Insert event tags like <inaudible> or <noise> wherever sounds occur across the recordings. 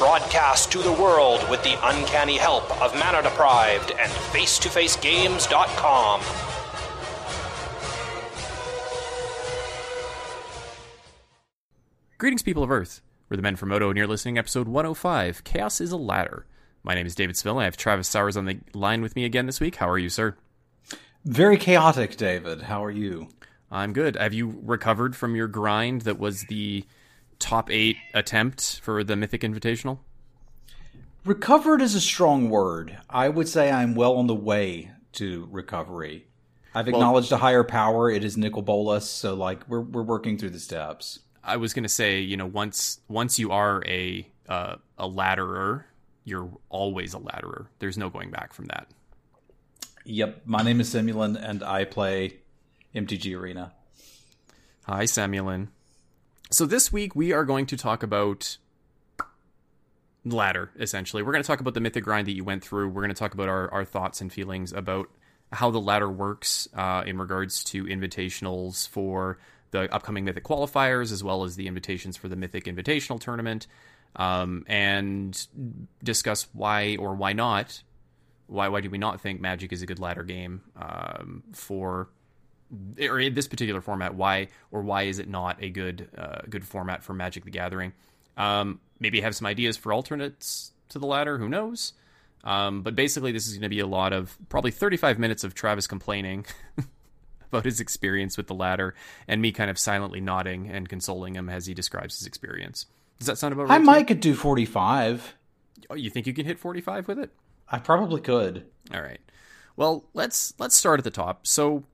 Broadcast to the world with the uncanny help of Mana Deprived and FaceToFaceGames.com. Greetings, people of Earth. We're the Men from Modo, and you're listening to episode 105 Chaos is a Ladder. My name is David Seville. I have Travis Sowers on the line with me again this week. How are you, sir? Very chaotic, David. How are you? I'm good. Have you recovered from your grind that was the top eight attempt for the Mythic Invitational? Recovered is a strong word. I would say I'm well on the way to recovery. I've acknowledged well, a higher power. It is Nicol Bolas, so like we're we're working through the steps. I was going to say, you know, once once you are a uh, a ladderer, you're always a ladderer. There's no going back from that. Yep. My name is Simulin, and I play MTG Arena. Hi, Samulin. So this week we are going to talk about ladder, essentially. We're going to talk about the mythic grind that you went through. We're going to talk about our, our thoughts and feelings about how the ladder works uh, in regards to invitationals for the upcoming mythic qualifiers, as well as the invitations for the mythic invitational tournament um, and discuss why or why not. Why why do we not think Magic is a good ladder game um, for or in this particular format? Why or why is it not a good uh, good format for Magic the Gathering? Um, maybe have some ideas for alternates to the ladder. Who knows? Um, but basically, this is going to be a lot of probably 35 minutes of Travis complaining <laughs> about his experience with the ladder and me kind of silently nodding and consoling him as he describes his experience. Does that sound about right? I might could do 45. Oh, you think you can hit 45 with it? I probably could. All right. Well, let's let's start at the top. So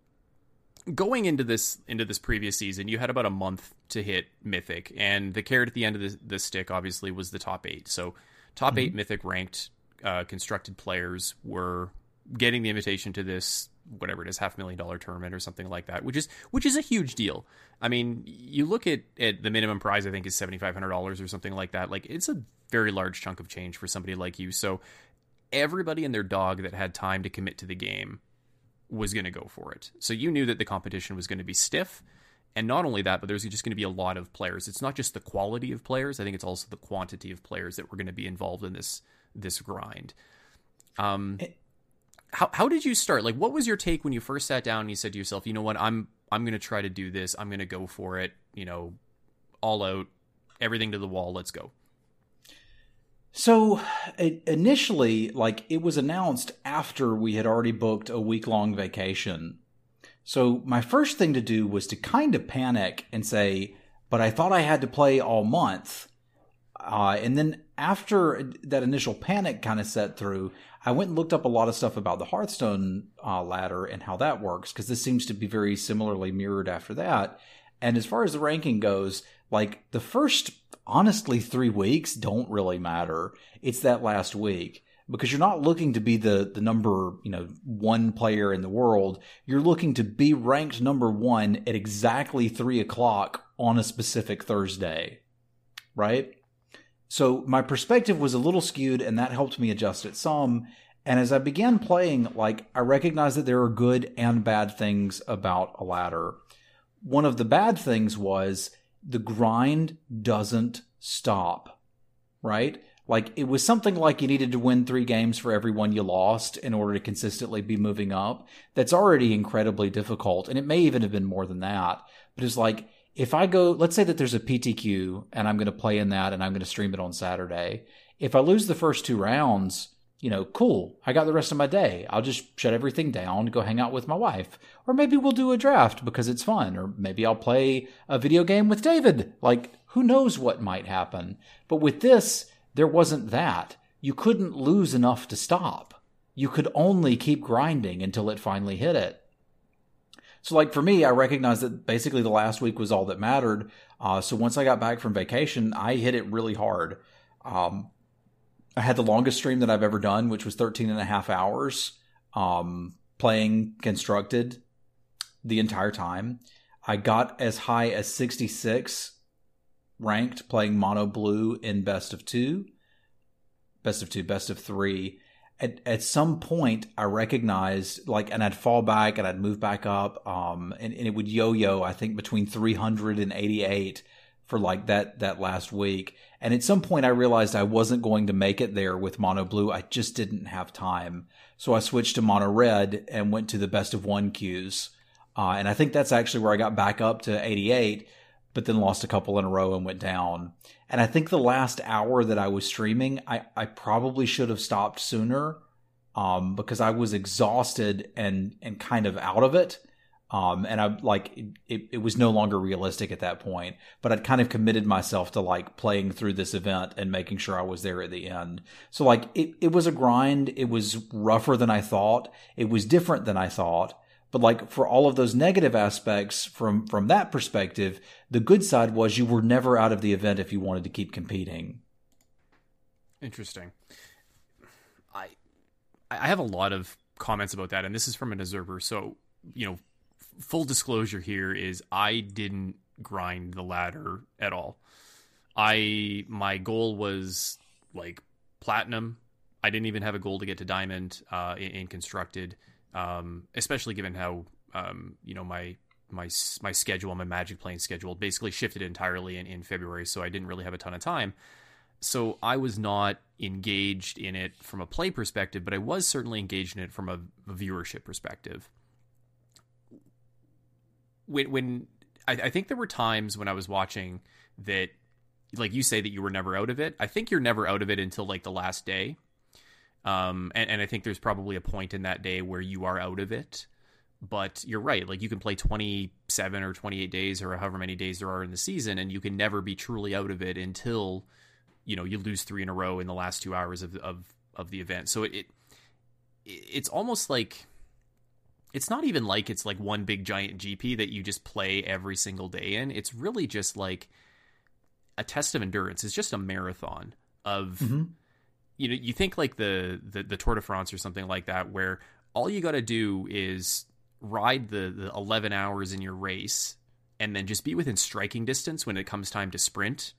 going into this into this previous season, you had about a month to hit mythic, and the carrot at the end of the, the stick obviously was the top eight. So top mm-hmm. eight mythic ranked uh, constructed players were getting the invitation to this whatever it is half million dollar tournament or something like that which is which is a huge deal i mean you look at, at the minimum prize i think is $7500 or something like that like it's a very large chunk of change for somebody like you so everybody and their dog that had time to commit to the game was going to go for it so you knew that the competition was going to be stiff and not only that but there's just going to be a lot of players it's not just the quality of players i think it's also the quantity of players that were going to be involved in this this grind um it- how how did you start? Like, what was your take when you first sat down and you said to yourself, you know what, I'm I'm going to try to do this. I'm going to go for it. You know, all out, everything to the wall. Let's go. So initially, like it was announced after we had already booked a week long vacation. So my first thing to do was to kind of panic and say, but I thought I had to play all month. Uh, and then after that initial panic kind of set through, I went and looked up a lot of stuff about the Hearthstone uh, ladder and how that works because this seems to be very similarly mirrored after that. And as far as the ranking goes, like the first honestly three weeks don't really matter. It's that last week because you're not looking to be the the number you know one player in the world. You're looking to be ranked number one at exactly three o'clock on a specific Thursday, right? So my perspective was a little skewed, and that helped me adjust it some. And as I began playing, like I recognized that there are good and bad things about a ladder. One of the bad things was the grind doesn't stop, right? Like it was something like you needed to win three games for every one you lost in order to consistently be moving up. That's already incredibly difficult. And it may even have been more than that. But it's like if I go, let's say that there's a PTQ and I'm going to play in that and I'm going to stream it on Saturday. If I lose the first two rounds, you know, cool. I got the rest of my day. I'll just shut everything down, go hang out with my wife. Or maybe we'll do a draft because it's fun. Or maybe I'll play a video game with David. Like, who knows what might happen. But with this, there wasn't that. You couldn't lose enough to stop. You could only keep grinding until it finally hit it. So, like for me, I recognized that basically the last week was all that mattered. Uh, so once I got back from vacation, I hit it really hard. Um, I had the longest stream that I've ever done, which was 13 and a half hours. Um, playing constructed the entire time. I got as high as 66 ranked playing mono blue in best of two, best of two, best of three. At, at some point, I recognized like, and I'd fall back and I'd move back up, um, and, and it would yo-yo. I think between 300 and 88 for like that that last week. And at some point, I realized I wasn't going to make it there with mono blue. I just didn't have time, so I switched to mono red and went to the best of one queues. Uh, and I think that's actually where I got back up to 88 but then lost a couple in a row and went down. And I think the last hour that I was streaming, I, I probably should have stopped sooner um, because I was exhausted and, and kind of out of it. Um, and I like it, it was no longer realistic at that point, but I'd kind of committed myself to like playing through this event and making sure I was there at the end. So like it, it was a grind. It was rougher than I thought. It was different than I thought. But like for all of those negative aspects from from that perspective, the good side was you were never out of the event if you wanted to keep competing. Interesting. I I have a lot of comments about that, and this is from an observer. So you know, full disclosure here is I didn't grind the ladder at all. I my goal was like platinum. I didn't even have a goal to get to diamond uh, in, in constructed um, especially given how um, you know my my my schedule, my Magic playing schedule, basically shifted entirely in, in February, so I didn't really have a ton of time. So I was not engaged in it from a play perspective, but I was certainly engaged in it from a, a viewership perspective. When when I, I think there were times when I was watching that, like you say that you were never out of it. I think you're never out of it until like the last day um, and, and I think there's probably a point in that day where you are out of it. But you're right. Like you can play 27 or 28 days or however many days there are in the season, and you can never be truly out of it until you know you lose three in a row in the last two hours of of, of the event. So it, it it's almost like it's not even like it's like one big giant GP that you just play every single day in. It's really just like a test of endurance. It's just a marathon of mm-hmm you know you think like the, the the Tour de France or something like that where all you got to do is ride the, the 11 hours in your race and then just be within striking distance when it comes time to sprint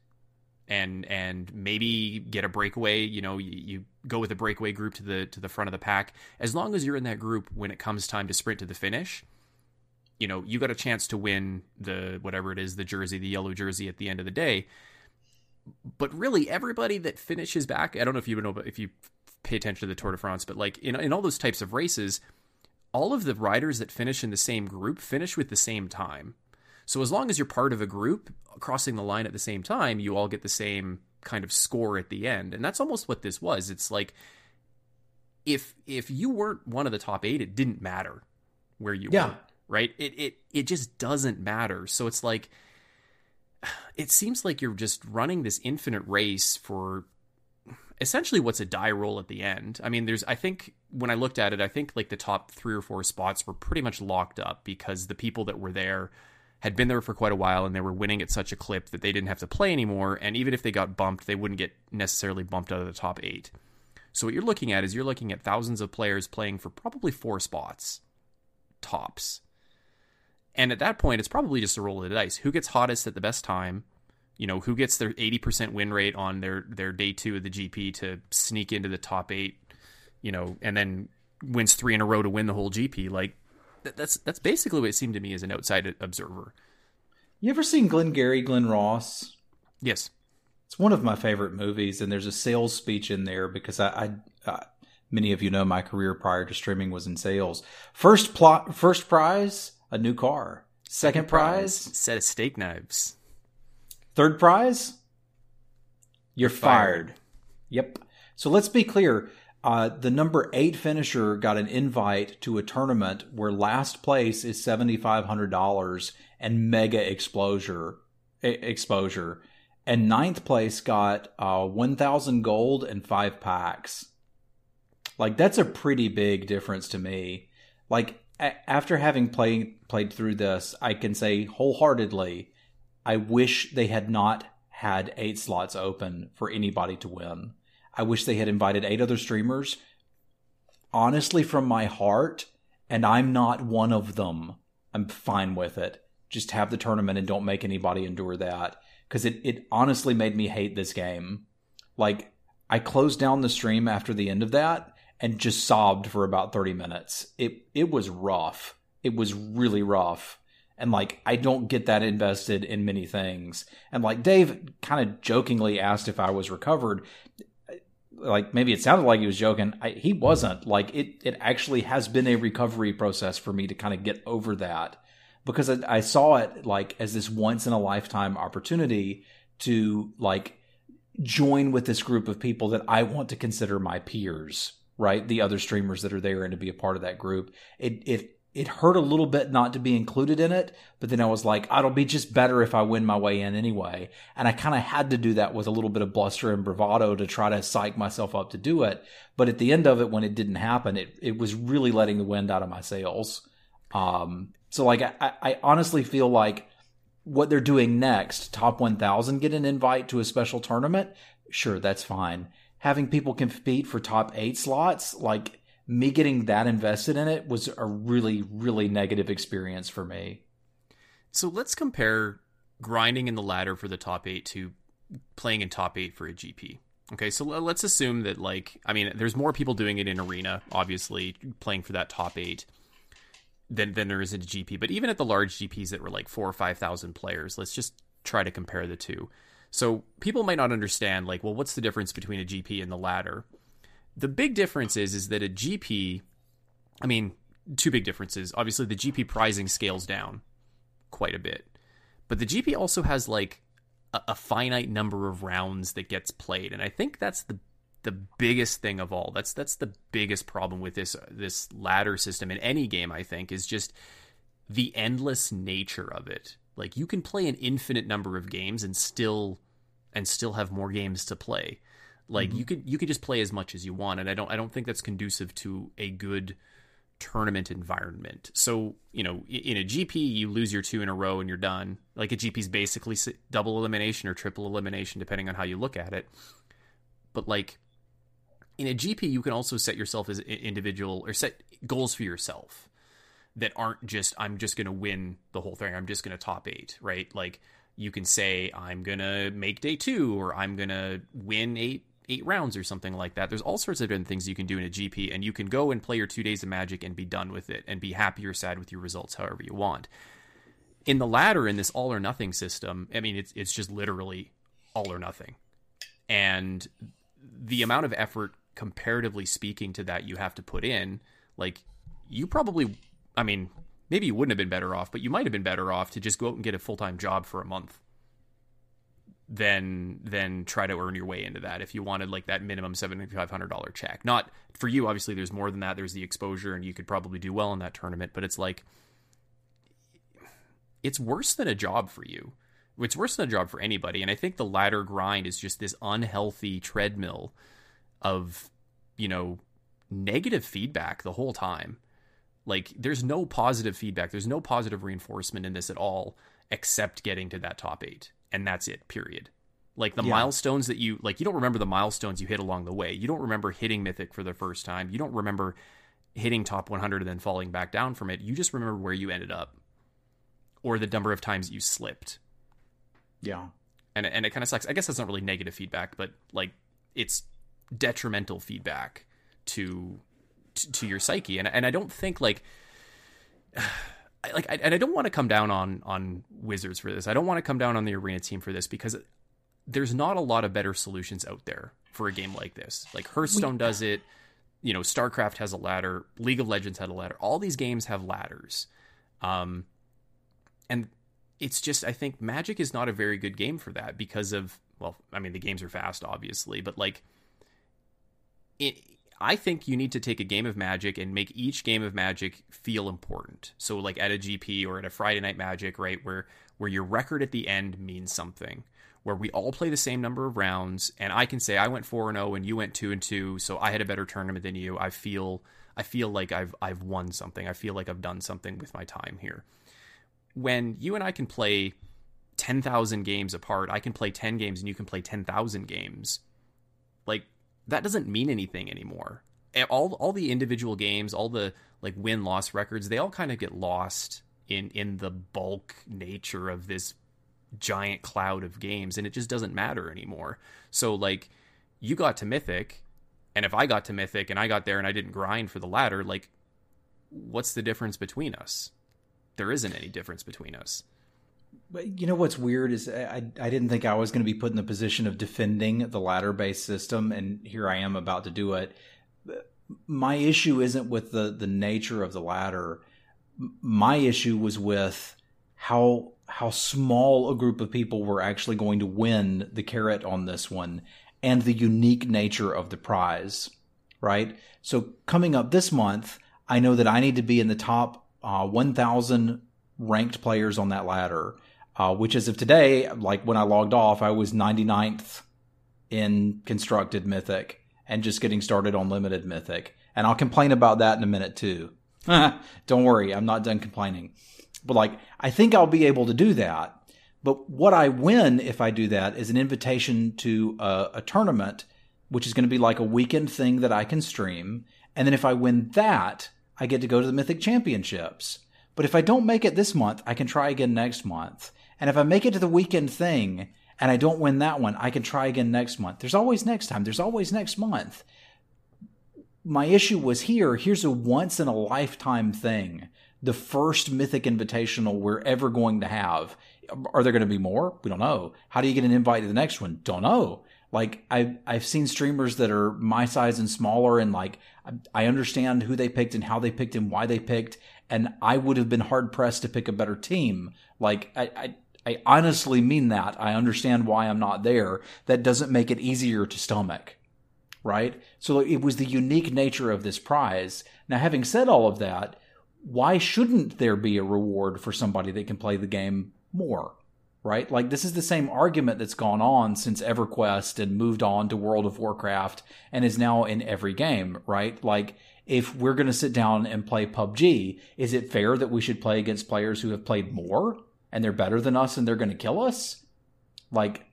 and and maybe get a breakaway you know you, you, go with a breakaway group to the to the front of the pack as long as you're in that group when it comes time to sprint to the finish you know you got a chance to win the whatever it is the jersey the yellow jersey at the end of the day but really everybody that finishes back, I don't know if you know, if you pay attention to the Tour de France, but like in in all those types of races, all of the riders that finish in the same group finish with the same time. So as long as you're part of a group crossing the line at the same time, you all get the same kind of score at the end. And that's almost what this was. It's like if if you weren't one of the top 8, it didn't matter where you yeah. were, right? It it it just doesn't matter. So it's like it seems like you're just running this infinite race for essentially what's a die roll at the end. I mean, there's I think when I looked at it, I think like the top 3 or 4 spots were pretty much locked up because the people that were there had been there for quite a while and they were winning at such a clip that they didn't have to play anymore and even if they got bumped, they wouldn't get necessarily bumped out of the top 8. So what you're looking at is you're looking at thousands of players playing for probably 4 spots tops. And at that point, it's probably just a roll of the dice. Who gets hottest at the best time? You know, who gets their 80% win rate on their, their day two of the GP to sneak into the top eight, you know, and then wins three in a row to win the whole GP. Like, that's that's basically what it seemed to me as an outside observer. You ever seen Glengarry Glen Ross? Yes. It's one of my favorite movies, and there's a sales speech in there because I, I, I many of you know my career prior to streaming was in sales. First plot, first prize a new car. Second prize, set of steak knives. Third prize, you're fired. fired. Yep. So let's be clear. Uh, the number eight finisher got an invite to a tournament where last place is seventy five hundred dollars and mega exposure exposure, and ninth place got uh, one thousand gold and five packs. Like that's a pretty big difference to me. Like after having played played through this, I can say wholeheartedly, I wish they had not had eight slots open for anybody to win. I wish they had invited eight other streamers. Honestly, from my heart, and I'm not one of them, I'm fine with it. Just have the tournament and don't make anybody endure that because it it honestly made me hate this game. Like I closed down the stream after the end of that and just sobbed for about 30 minutes. It it was rough. It was really rough. And like I don't get that invested in many things. And like Dave kind of jokingly asked if I was recovered. Like maybe it sounded like he was joking. I, he wasn't. Like it it actually has been a recovery process for me to kind of get over that because I, I saw it like as this once in a lifetime opportunity to like join with this group of people that I want to consider my peers, right? The other streamers that are there and to be a part of that group. It it it hurt a little bit not to be included in it, but then I was like, it'll be just better if I win my way in anyway. And I kind of had to do that with a little bit of bluster and bravado to try to psych myself up to do it. But at the end of it, when it didn't happen, it, it was really letting the wind out of my sails. Um, so like, I, I honestly feel like what they're doing next, top 1000 get an invite to a special tournament. Sure, that's fine. Having people compete for top eight slots, like me getting that invested in it was a really, really negative experience for me. So let's compare grinding in the ladder for the top eight to playing in top eight for a GP. Okay, so let's assume that, like, I mean, there's more people doing it in Arena, obviously, playing for that top eight than than there is in a GP. But even at the large GPs that were like four or five thousand players, let's just try to compare the two. So people might not understand, like, well, what's the difference between a GP and the ladder? The big difference is is that a GP, I mean, two big differences. Obviously, the GP prizing scales down quite a bit, but the GP also has like a, a finite number of rounds that gets played, and I think that's the the biggest thing of all. That's that's the biggest problem with this this ladder system in any game. I think is just the endless nature of it. Like you can play an infinite number of games and still and still have more games to play. Like mm-hmm. you could you could just play as much as you want, and I don't I don't think that's conducive to a good tournament environment. So you know, in a GP, you lose your two in a row and you're done. Like a GP is basically double elimination or triple elimination, depending on how you look at it. But like in a GP, you can also set yourself as an individual or set goals for yourself that aren't just I'm just going to win the whole thing. I'm just going to top eight, right? Like you can say I'm going to make day two or I'm going to win eight eight rounds or something like that. There's all sorts of different things you can do in a GP, and you can go and play your two days of Magic and be done with it and be happy or sad with your results, however you want. In the latter, in this all or nothing system, I mean, it's it's just literally all or nothing, and the amount of effort comparatively speaking to that you have to put in, like you probably, I mean, maybe you wouldn't have been better off, but you might have been better off to just go out and get a full time job for a month than than try to earn your way into that if you wanted like that minimum seventy five hundred dollar check. Not for you, obviously. There's more than that. There's the exposure, and you could probably do well in that tournament. But it's like it's worse than a job for you. It's worse than a job for anybody. And I think the ladder grind is just this unhealthy treadmill of you know negative feedback the whole time like there's no positive feedback there's no positive reinforcement in this at all except getting to that top 8 and that's it period. Like the yeah. milestones that you like you don't remember the milestones you hit along the way. You don't remember hitting mythic for the first time. You don't remember hitting top 100 and then falling back down from it. You just remember where you ended up or the number of times you slipped. Yeah. And and it kind of sucks. I guess that's not really negative feedback but like it's detrimental feedback to to, to your psyche. And and I don't think like <sighs> like I, and I don't want to come down on on Wizards for this. I don't want to come down on the arena team for this because there's not a lot of better solutions out there for a game like this. Like Hearthstone we, does it, you know, StarCraft has a ladder, League of Legends had a ladder. All these games have ladders. Um and it's just I think Magic is not a very good game for that because of well, I mean the games are fast obviously, but like it, I think you need to take a game of Magic and make each game of Magic feel important. So, like at a GP or at a Friday Night Magic, right, where where your record at the end means something, where we all play the same number of rounds, and I can say I went four and zero oh and you went two and two, so I had a better tournament than you. I feel I feel like I've I've won something. I feel like I've done something with my time here. When you and I can play ten thousand games apart, I can play ten games and you can play ten thousand games. Like that doesn't mean anything anymore. all all the individual games, all the like win loss records, they all kind of get lost in in the bulk nature of this giant cloud of games, and it just doesn't matter anymore. So like, you got to Mythic, and if I got to Mythic and I got there and I didn't grind for the ladder, like, what's the difference between us? There isn't any difference between us. You know what's weird is I I didn't think I was going to be put in the position of defending the ladder based system, and here I am about to do it. My issue isn't with the the nature of the ladder. My issue was with how how small a group of people were actually going to win the carrot on this one, and the unique nature of the prize. Right. So coming up this month, I know that I need to be in the top uh, 1,000 ranked players on that ladder uh, which as of today, like when I logged off, I was 99th in constructed mythic and just getting started on limited mythic. And I'll complain about that in a minute too. <laughs> Don't worry, I'm not done complaining. But like, I think I'll be able to do that. But what I win if I do that is an invitation to a, a tournament, which is going to be like a weekend thing that I can stream. And then if I win that, I get to go to the Mythic Championships. But if I don't make it this month, I can try again next month. And if I make it to the weekend thing and I don't win that one, I can try again next month. There's always next time. There's always next month. My issue was here. Here's a once in a lifetime thing. The first Mythic Invitational we're ever going to have. Are there going to be more? We don't know. How do you get an invite to the next one? Don't know. Like I I've seen streamers that are my size and smaller, and like I understand who they picked and how they picked and why they picked, and I would have been hard pressed to pick a better team. Like I, I I honestly mean that. I understand why I'm not there. That doesn't make it easier to stomach. Right? So it was the unique nature of this prize. Now, having said all of that, why shouldn't there be a reward for somebody that can play the game more? Right? Like, this is the same argument that's gone on since EverQuest and moved on to World of Warcraft and is now in every game, right? Like, if we're going to sit down and play PUBG, is it fair that we should play against players who have played more? And they're better than us and they're going to kill us? Like,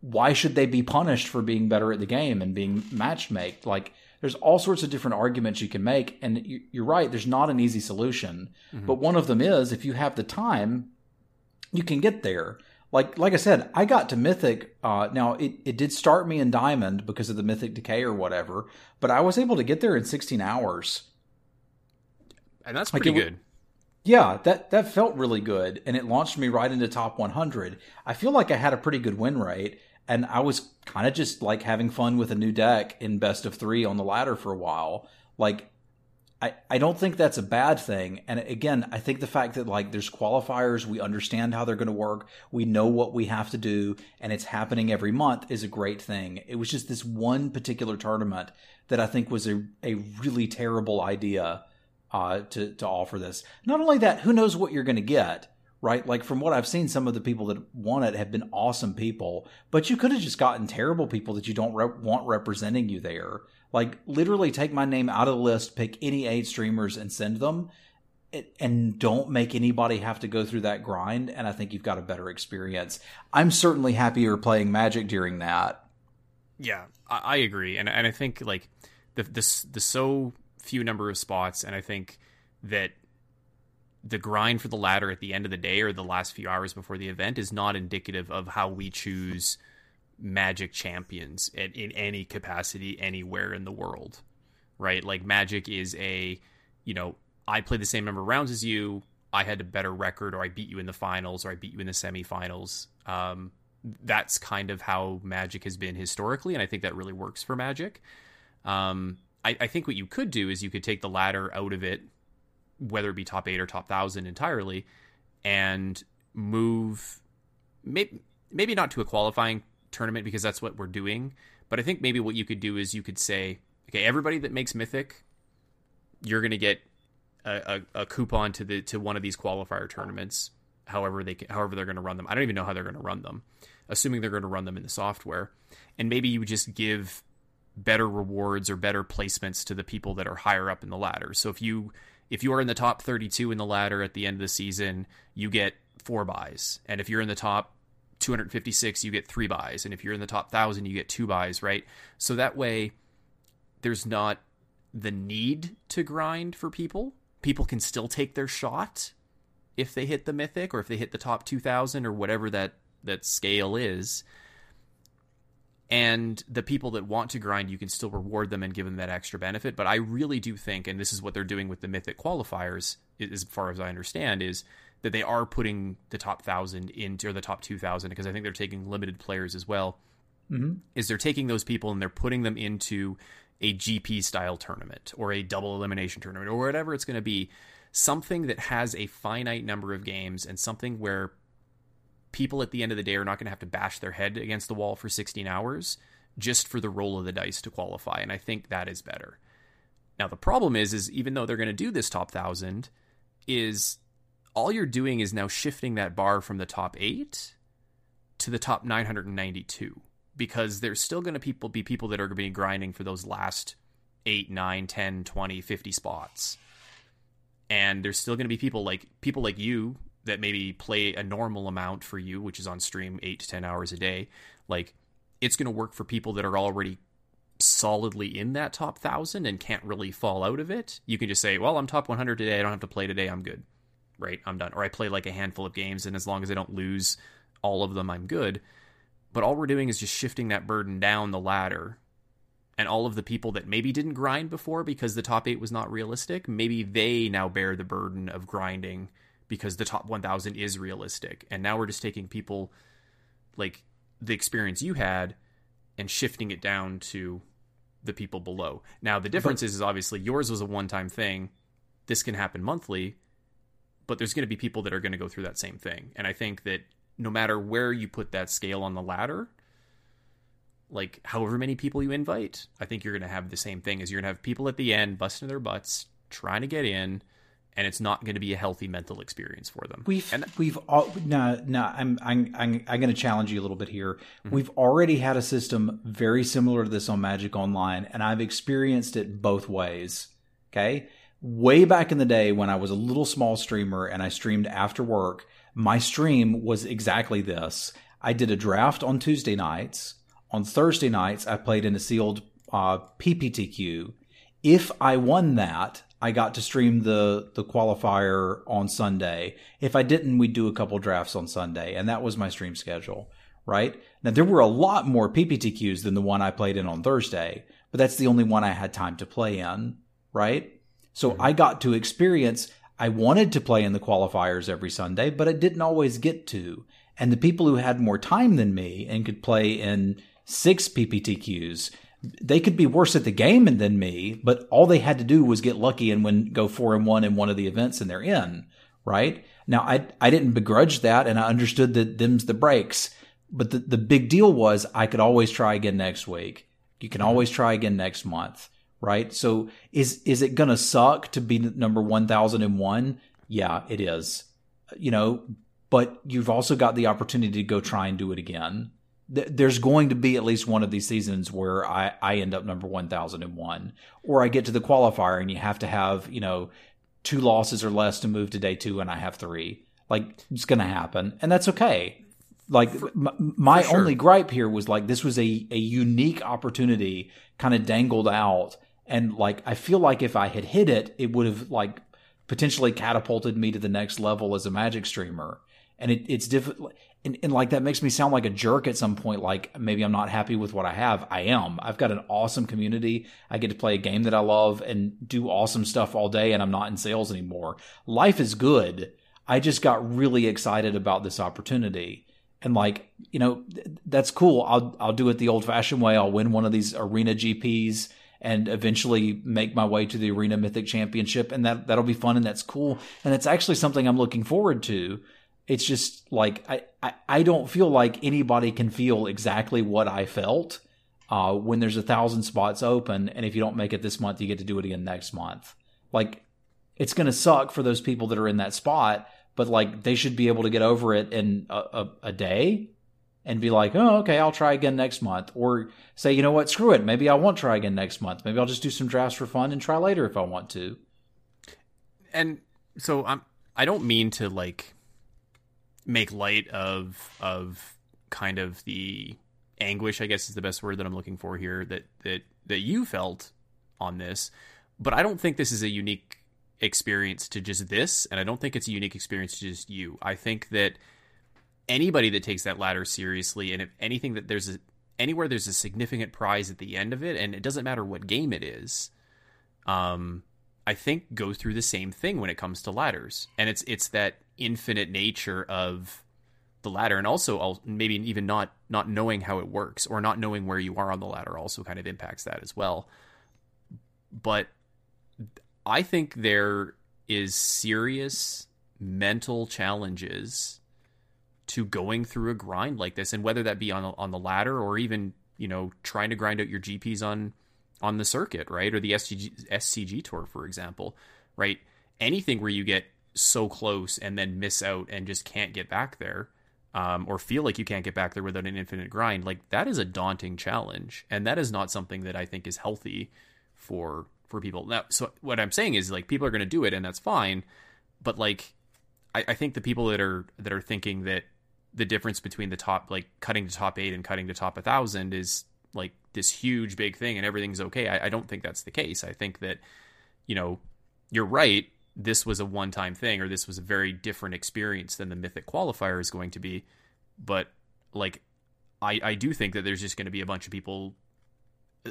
why should they be punished for being better at the game and being match made? Like, there's all sorts of different arguments you can make, and you're right. There's not an easy solution, mm-hmm. but one of them is if you have the time, you can get there. Like, like I said, I got to Mythic. Uh, now it, it did start me in Diamond because of the Mythic Decay or whatever, but I was able to get there in 16 hours, and that's pretty like it, good. Yeah, that that felt really good, and it launched me right into top 100. I feel like I had a pretty good win rate, and I was kind of just like having fun with a new deck in best of three on the ladder for a while. Like, I I don't think that's a bad thing. And again, I think the fact that like there's qualifiers, we understand how they're going to work, we know what we have to do, and it's happening every month is a great thing. It was just this one particular tournament that I think was a a really terrible idea uh, to to offer this. Not only that, who knows what you're going to get, right? Like from what I've seen, some of the people that won it have been awesome people, but you could have just gotten terrible people that you don't re- want representing you there. Like literally, take my name out of the list, pick any eight streamers, and send them. And don't make anybody have to go through that grind. And I think you've got a better experience. I'm certainly happier playing Magic during that. Yeah, I, agree, and and I think like the the the so few number of spots, and I think that the grind for the ladder at the end of the day or the last few hours before the event is not indicative of how we choose magic champions in, in any capacity anywhere in the world right? Like magic is a you know i played the same number of rounds as you. I had a better record or i beat you in the finals or i beat you in the semifinals. Um, that's kind of how magic has been historically and i think that really works for magic. Um, I, I think what you could do is you could take the ladder out of it, whether it be top eight or top thousand entirely, and move maybe maybe not to a qualifying tournament because that's what we're doing. But I think maybe what you could do is you could say, okay, everybody that makes Mythic, you're going to get a, a, a, coupon to the to one of these qualifier tournaments. However they however they're going to run them. I don't even know how they're going to run them, assuming they're going to run them in the software. And maybe you would just give better rewards or better placements to the people that are higher up in the ladder. So if you if you are in the top 32 in the ladder at the end of the season, you get four buys. And if you're in the top 256, you get three buys. And if you're in the top 1000, you get two buys, right? So that way there's not the need to grind for people. People can still take their shot if they hit the mythic or if they hit the top 2000 or whatever that that scale is. And the people that want to grind, you can still reward them and give them that extra benefit. But I really do think, and this is what they're doing with the mythic qualifiers, as far as I understand, is that they are putting the top thousand into or the top two thousand because I think they're taking limited players as well. Mm-hmm. Is they're taking those people and they're putting them into a GP style tournament or a double elimination tournament or whatever it's going to be, something that has a finite number of games and something where people at the end of the day are not going to have to bash their head against the wall for 16 hours just for the roll of the dice to qualify and I think that is better. Now the problem is is even though they're going to do this top 1000 is all you're doing is now shifting that bar from the top 8 to the top 992 because there's still going to people be people that are going to be grinding for those last 8 9 10 20 50 spots and there's still going to be people like people like you that maybe play a normal amount for you which is on stream 8 to 10 hours a day like it's going to work for people that are already solidly in that top 1000 and can't really fall out of it. You can just say well i'm top 100 today. I don't have to play today. I'm good. Right? I'm done. Or i play like a handful of games and as long as i don't lose all of them i'm good. But all we're doing is just shifting that burden down the ladder. And all of the people that maybe didn't grind before because the top eight was not realistic, maybe they now bear the burden of grinding because the top 1000 is realistic. And now we're just taking people like the experience you had and shifting it down to the people below. Now, the difference but, is, is obviously yours was a one time thing. This can happen monthly, but there's going to be people that are going to go through that same thing. And I think that no matter where you put that scale on the ladder, like however many people you invite, I think you're going to have the same thing as you're going to have people at the end busting their butts trying to get in and it's not going to be a healthy mental experience for them. We've and, we've all no no I'm I'm I'm, I'm going to challenge you a little bit here. Mm-hmm. We've already had a system very similar to this on Magic Online and I've experienced it both ways. Okay? Way back in the day when I was a little small streamer and I streamed after work, my stream was exactly this. I did a draft on Tuesday nights. On Thursday nights, I played in a sealed uh, PPTQ. If I won that, I got to stream the the qualifier on Sunday. If I didn't, we'd do a couple drafts on Sunday, and that was my stream schedule. Right now, there were a lot more PPTQs than the one I played in on Thursday, but that's the only one I had time to play in. Right, so mm-hmm. I got to experience I wanted to play in the qualifiers every Sunday, but I didn't always get to. And the people who had more time than me and could play in six PPTQs, they could be worse at the game than me, but all they had to do was get lucky and win, go four and one in one of the events and they're in, right? Now, I, I didn't begrudge that and I understood that them's the breaks, but the, the big deal was I could always try again next week. You can always try again next month right? So is is it to suck to be number 1001? Yeah, it is. You know, but you've also got the opportunity to go try and do it again. There's going to be at least one of these seasons where I, I end up number 1001 or I get to the qualifier and you have to have, you know, two losses or less to move to day 2 and I have 3. Like it's going to happen and that's okay. Like for, my sure. only gripe here was like this was a a unique opportunity kind of dangled out and like I feel like if I had hit it, it would have like potentially catapulted me to the next level as a magic streamer. And it, it's difficult. And, and, like that makes me sound like a jerk at some point. Like maybe I'm not happy with what I have. I am. I've got an awesome community. I get to play a game that I love and do awesome stuff all day. And I'm not in sales anymore. Life is good. I just got really excited about this opportunity. And like, you know, that's cool. I'll, I'll do it the old fashioned way. I'll win one of these arena GPs and eventually make my way to the Arena Mythic Championship. And that, that'll be fun and that's cool. And it's actually something I'm looking forward to. It's just like, I, I, I don't feel like anybody can feel exactly what I felt uh, when there's a thousand spots open. And if you don't make it this month, you get to do it again next month. Like, it's to suck for those people that are in that spot, but like they should be able to get over it in a, a, a day and be like, oh, okay, I'll try again next month. Or say, you know what, screw it. Maybe I won't try again next month. Maybe I'll just do some drafts for fun and try later if I want to. And so I'm I don't mean to like make light of of kind of the anguish, I guess is the best word that I'm looking for here that that that you felt on this. but I don't think this is a unique experience to just this, and I don't think it's a unique experience to just you. I think that anybody that takes that ladder seriously, and if anything that there's a anywhere there's a significant prize at the end of it, and it doesn't matter what game it is, um, I think go through the same thing when it comes to ladders, and it's it's that infinite nature of the ladder, and also maybe even not not knowing how it works or not knowing where you are on the ladder also kind of impacts that as well. But I think there is serious mental challenges to going through a grind like this, and whether that be on on the ladder or even you know trying to grind out your GPs on on the circuit, right, or the SCG SCG tour, for example, right. Anything where you get so close and then miss out and just can't get back there, um, or feel like you can't get back there without an infinite grind, like that is a daunting challenge, and that is not something that I think is healthy for for people. Now, so what I'm saying is like people are going to do it, and that's fine, but like I, I think the people that are that are thinking that the difference between the top like cutting to top eight and cutting to top a thousand is like this huge big thing and everything's okay. I, I don't think that's the case. I think that, you know, you're right. This was a one time thing or this was a very different experience than the Mythic qualifier is going to be. But like I, I do think that there's just going to be a bunch of people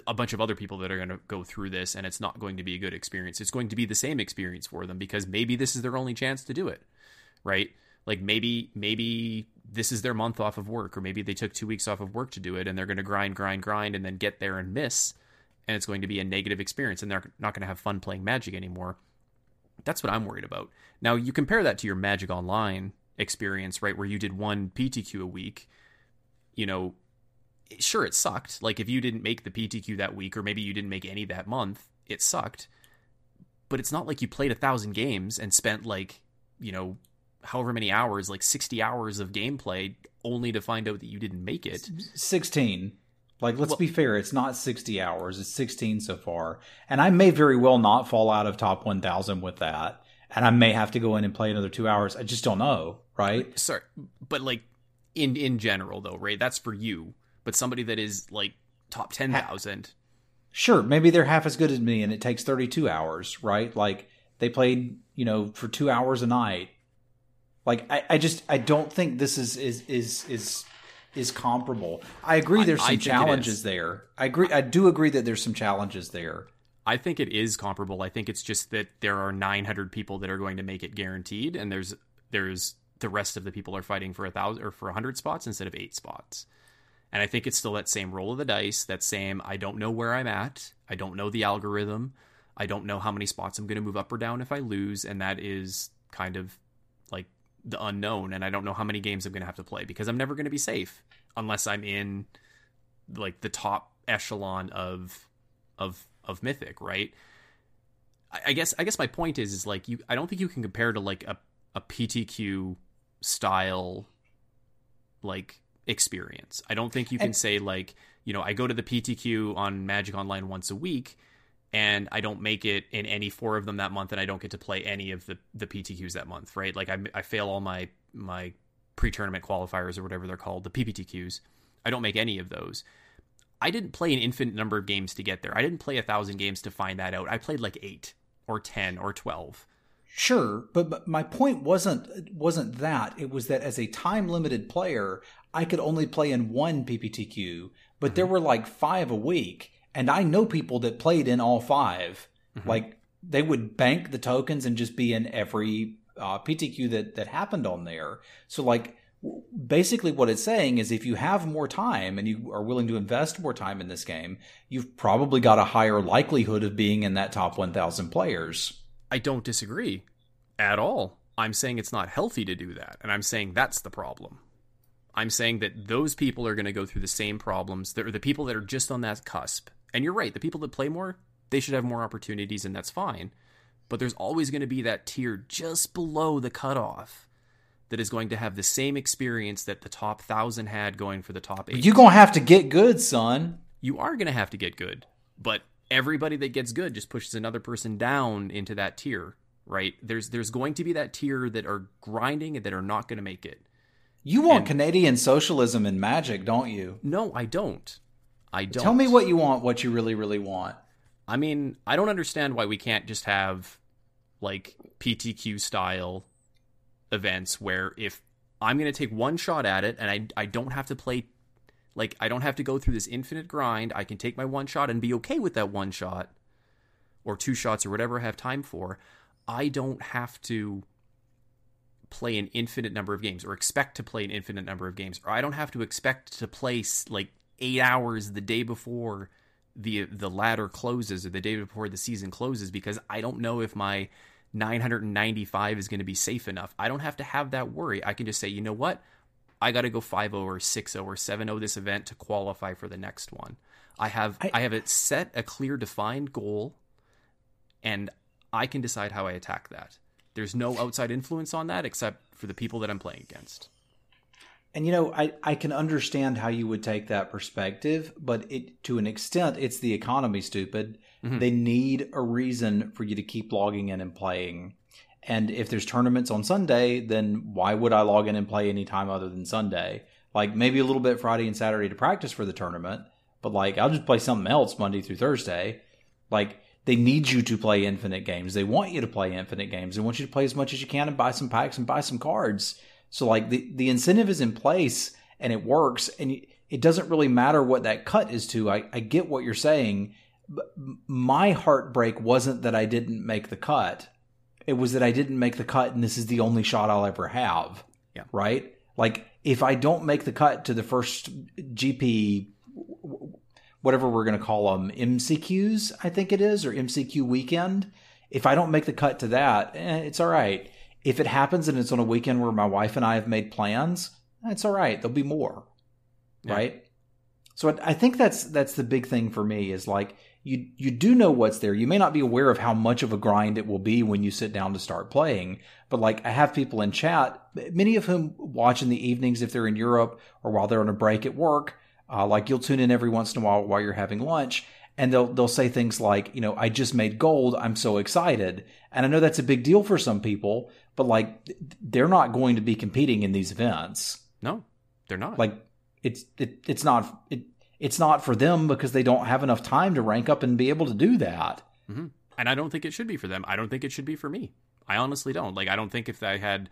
a bunch of other people that are going to go through this and it's not going to be a good experience. It's going to be the same experience for them because maybe this is their only chance to do it. Right? Like maybe maybe this is their month off of work, or maybe they took two weeks off of work to do it, and they're going to grind, grind, grind, and then get there and miss, and it's going to be a negative experience, and they're not going to have fun playing Magic anymore. That's what I'm worried about. Now, you compare that to your Magic Online experience, right, where you did one PTQ a week. You know, sure, it sucked. Like if you didn't make the PTQ that week, or maybe you didn't make any that month, it sucked. But it's not like you played a thousand games and spent like, you know, however many hours, like 60 hours of gameplay, only to find out that you didn't make it. 16. Like, let's well, be fair, it's not 60 hours, it's 16 so far. And I may very well not fall out of top 1000 with that. And I may have to go in and play another two hours. I just don't know, right? Sorry. But, like, in, in general, though, right? That's for you. But somebody that is, like, top 10,000. Sure. Maybe they're half as good as me and it takes 32 hours, right? Like, they played, you know, for two hours a night like I, I just I don't think this is is is is is comparable. I agree there's some challenges there. I agree I do agree that there's some challenges there. I think it is comparable. I think it's just that there are 900 people that are going to make it guaranteed and there's there's the rest of the people are fighting for a thousand or for a hundred spots instead of eight spots. And I think it's still that same roll of the dice, that same I don't know where I'm at, I don't know the algorithm, I don't know how many spots I'm going to move up or down if I lose, and that is kind of like the unknown and I don't know how many games I'm going to have to play because I'm never going to be safe unless I'm in like the top echelon of of of mythic, right? I, I guess I guess my point is is like you I don't think you can compare to like a a PTQ style like experience. I don't think you can and, say like, you know, I go to the PTQ on Magic Online once a week and I don't make it in any four of them that month, and I don't get to play any of the the PTQs that month, right? Like I, I fail all my my pre tournament qualifiers or whatever they're called, the PPTQs. I don't make any of those. I didn't play an infinite number of games to get there. I didn't play a thousand games to find that out. I played like eight or ten or twelve. Sure, but, but my point wasn't wasn't that. It was that as a time limited player, I could only play in one PPTQ, but mm-hmm. there were like five a week and I know people that played in all 5 mm-hmm. Like they would bank the tokens and just be in every uh, PTQ that that happened on there. So like basically what it's saying is if you have more time and you are willing to invest more time in this game, you've probably got a higher likelihood of being in that top 1000 players. I don't disagree at all. I'm saying it's not healthy to do that, and I'm saying that's the problem. I'm saying that those people are going to go through the same problems. They're the people that are just on that cusp and you're right, the people that play more, they should have more opportunities, and that's fine. But there's always going to be that tier just below the cutoff that is going to have the same experience that the top thousand had going for the top eight. You're going to have to get good, son. You are going to have to get good. But everybody that gets good just pushes another person down into that tier, right? There's there's going to be that tier that are grinding and that are not going to make it. You want and, Canadian socialism and magic, don't you? No, I don't. I don't. Tell me what you want, what you really, really want. I mean, I don't understand why we can't just have like PTQ style events where if I'm going to take one shot at it and I I don't have to play like I don't have to go through this infinite grind. I can take my one shot and be okay with that one shot or two shots or whatever I have time for. I don't have to play an infinite number of games or expect to play an infinite number of games or I don't have to expect to play like 8 hours the day before the the ladder closes or the day before the season closes because I don't know if my 995 is going to be safe enough. I don't have to have that worry. I can just say, "You know what? I got to go 5-0 or 6-0 or 7-0 this event to qualify for the next one." I have I, I have it set a clear defined goal and I can decide how I attack that. There's no outside influence on that except for the people that I'm playing against. And you know, I, I can understand how you would take that perspective, but it to an extent it's the economy stupid. Mm-hmm. They need a reason for you to keep logging in and playing. And if there's tournaments on Sunday, then why would I log in and play any time other than Sunday? Like maybe a little bit Friday and Saturday to practice for the tournament, but like I'll just play something else Monday through Thursday. Like they need you to play infinite games. They want you to play infinite games. They want you to play as much as you can and buy some packs and buy some cards. So like the the incentive is in place and it works, and it doesn't really matter what that cut is to. I, I get what you're saying. But my heartbreak wasn't that I didn't make the cut. It was that I didn't make the cut, and this is the only shot I'll ever have. Yeah. Right. Like if I don't make the cut to the first GP, whatever we're going to call them, MCQs, I think it is, or MCQ weekend. If I don't make the cut to that, eh, it's all right. If it happens and it's on a weekend where my wife and I have made plans, that's all right. There'll be more, yeah. right? So I think that's that's the big thing for me is like you you do know what's there. You may not be aware of how much of a grind it will be when you sit down to start playing, but like I have people in chat, many of whom watch in the evenings if they're in Europe or while they're on a break at work. Uh, like you'll tune in every once in a while while you're having lunch, and they'll they'll say things like, you know, I just made gold, I'm so excited. And I know that's a big deal for some people, but like they're not going to be competing in these events. No, they're not. Like it's it, it's not it, it's not for them because they don't have enough time to rank up and be able to do that. Mm-hmm. And I don't think it should be for them. I don't think it should be for me. I honestly don't. Like I don't think if I had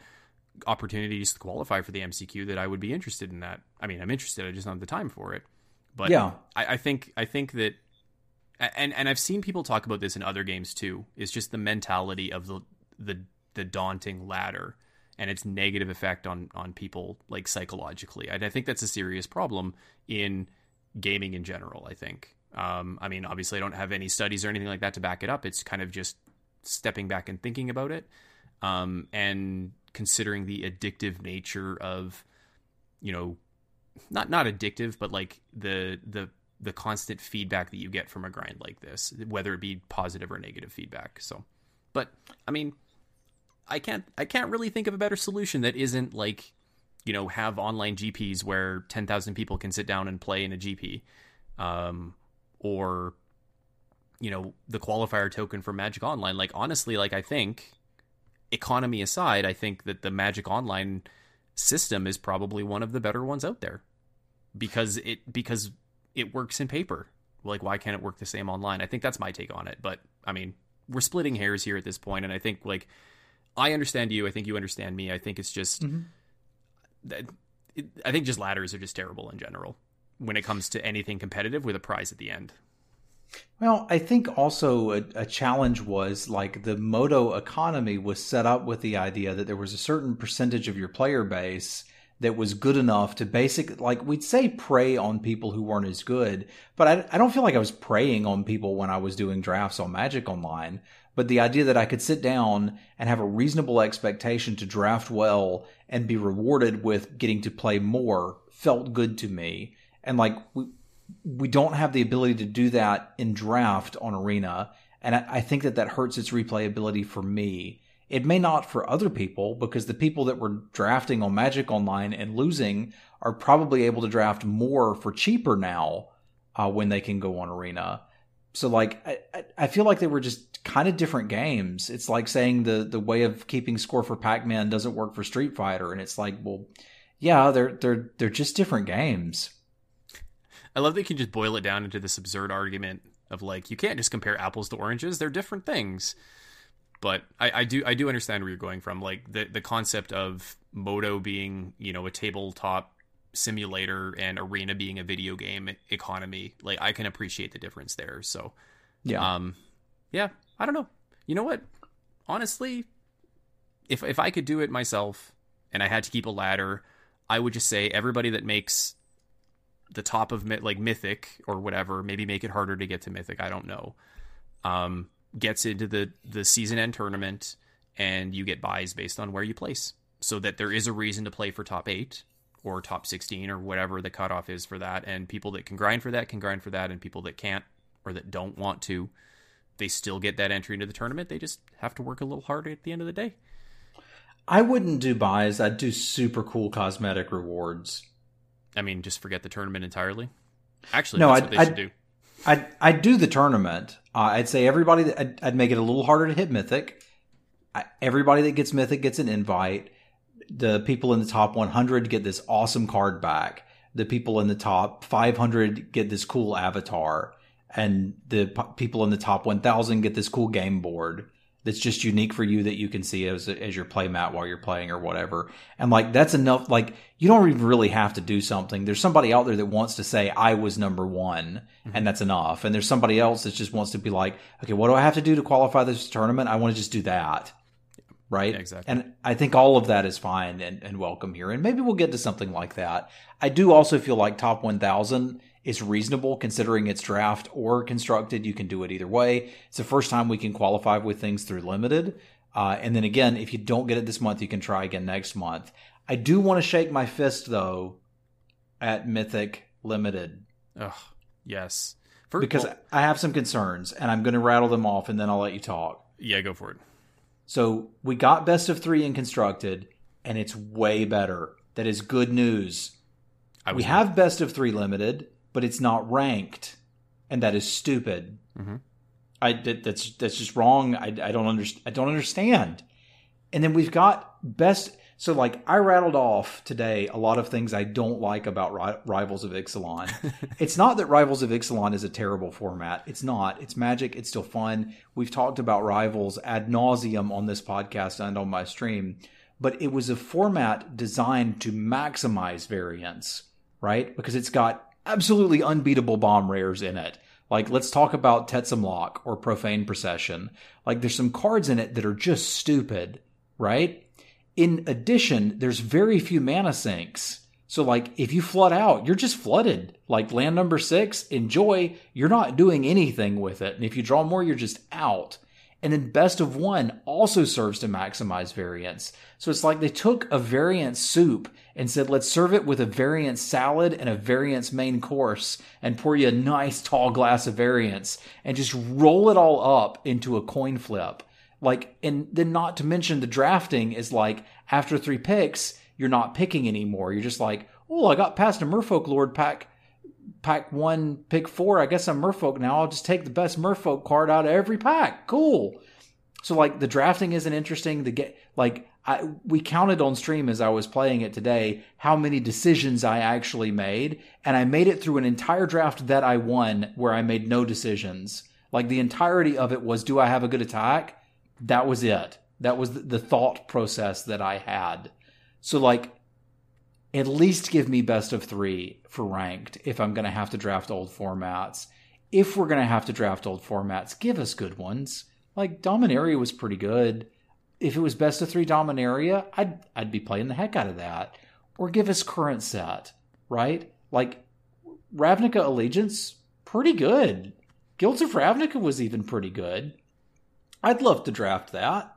opportunities to qualify for the MCQ that I would be interested in that. I mean, I'm interested. I just don't have the time for it. But yeah, I, I think I think that and and I've seen people talk about this in other games too. Is just the mentality of the the the daunting ladder and its negative effect on on people like psychologically. And I think that's a serious problem in gaming in general. I think. Um, I mean, obviously, I don't have any studies or anything like that to back it up. It's kind of just stepping back and thinking about it, um, and considering the addictive nature of, you know, not not addictive, but like the the the constant feedback that you get from a grind like this, whether it be positive or negative feedback. So, but I mean, I can't I can't really think of a better solution that isn't like, you know, have online GPs where ten thousand people can sit down and play in a GP, um, or, you know, the qualifier token for Magic Online. Like honestly, like I think, economy aside, I think that the Magic Online system is probably one of the better ones out there because it because it works in paper. Like, why can't it work the same online? I think that's my take on it. But I mean, we're splitting hairs here at this point, and I think like I understand you. I think you understand me. I think it's just mm-hmm. I think just ladders are just terrible in general when it comes to anything competitive with a prize at the end. Well, I think also a, a, challenge was like the Modo economy was set up with the idea that there was a certain percentage of your player base that was good enough to basic like we'd say prey on people who weren't as good but I, I don't feel like i was preying on people when i was doing drafts on magic online but the idea that i could sit down and have a reasonable expectation to draft well and be rewarded with getting to play more felt good to me. And like we, we don't have the ability to do that in draft on arena and I, I think that that hurts its replayability for me it may not for other people because the people that were drafting on Magic Online and losing are probably able to draft more for cheaper now uh, when they can go on Arena. So like I, I feel like they were just kind of different games. It's like saying the the way of keeping score for Pac-Man doesn't work for Street Fighter, and it's like, well, yeah, they're they're they're just different games. I love that you can just boil it down into this absurd argument of like you can't just compare apples to oranges; they're different things. But I, I do I do understand where you're going from, like the the concept of Modo being you know a tabletop simulator and arena being a video game economy. Like I can appreciate the difference there. So Yeah. um, yeah, I don't know. You know what? Honestly, if if I could do it myself and I had to keep a ladder, I would just say everybody that makes the top of like mythic or whatever, maybe make it harder to get to mythic. I don't know. Um, gets into the the season end tournament, and you get buys based on where you place, so that there is a reason to play for top eight or top sixteen or whatever the cutoff is for that. And people that can grind for that can grind for that, and people that can't or that don't want to, they still get that entry into the tournament. They just have to work a little harder at the end of the day. I wouldn't do buys. I'd do super cool cosmetic rewards. I mean, just forget the tournament entirely. Actually, No, that's I'd- what they I'd- should do. I'd I'd do the tournament. Uh, I'd say everybody. That, I'd, I'd make it a little harder to hit mythic. I, everybody that gets mythic gets an invite. The people in the top 100 get this awesome card back. The people in the top 500 get this cool avatar, and the people in the top 1000 get this cool game board that's just unique for you that you can see as as your play mat while you're playing or whatever. And like that's enough. Like you don't even really have to do something. There's somebody out there that wants to say I was number one, mm-hmm. and that's enough. And there's somebody else that just wants to be like, okay, what do I have to do to qualify this tournament? I want to just do that. Right. Yeah, exactly. And I think all of that is fine and, and welcome here. And maybe we'll get to something like that. I do also feel like top 1000 is reasonable considering it's draft or constructed. You can do it either way. It's the first time we can qualify with things through limited. Uh, and then again, if you don't get it this month, you can try again next month. I do want to shake my fist though at Mythic Limited Ugh, yes. First, because well, I have some concerns and I'm going to rattle them off and then I'll let you talk. yeah, go for it. So we got best of three in constructed, and it's way better. That is good news. We have best of three limited, but it's not ranked, and that is stupid. Mhm. I that, that's that's just wrong. I, I don't understand. I don't understand. And then we've got best. So like I rattled off today a lot of things I don't like about Ri- Rivals of Ixalan. <laughs> it's not that Rivals of Ixalan is a terrible format. It's not. It's magic. It's still fun. We've talked about Rivals ad nauseum on this podcast and on my stream, but it was a format designed to maximize variance, right? Because it's got absolutely unbeatable bomb rares in it. Like, let's talk about Tetzimoc or Profane Procession. Like, there's some cards in it that are just stupid, right? In addition, there's very few mana sinks. So, like, if you flood out, you're just flooded. Like, land number six, enjoy. You're not doing anything with it. And if you draw more, you're just out. And then best of one also serves to maximize variance. So it's like they took a variance soup and said, let's serve it with a variance salad and a variance main course and pour you a nice tall glass of variance and just roll it all up into a coin flip. Like, and then not to mention the drafting is like after three picks, you're not picking anymore. You're just like, oh, I got past a Merfolk Lord pack pack one, pick four. I guess I'm Merfolk now. I'll just take the best Merfolk card out of every pack. Cool. So like the drafting isn't interesting. The get like I we counted on stream as I was playing it today how many decisions I actually made, and I made it through an entire draft that I won where I made no decisions. Like the entirety of it was, do I have a good attack? That was it. That was the, the thought process that I had. So like at least give me best of three for ranked if I'm going to have to draft old formats. If we're going to have to draft old formats, give us good ones. Like Dominaria was pretty good. If it was best of three Dominaria, I'd I'd be playing the heck out of that. Or give us current set, right? Like Ravnica Allegiance, pretty good. Guilds of Ravnica was even pretty good. I'd love to draft that.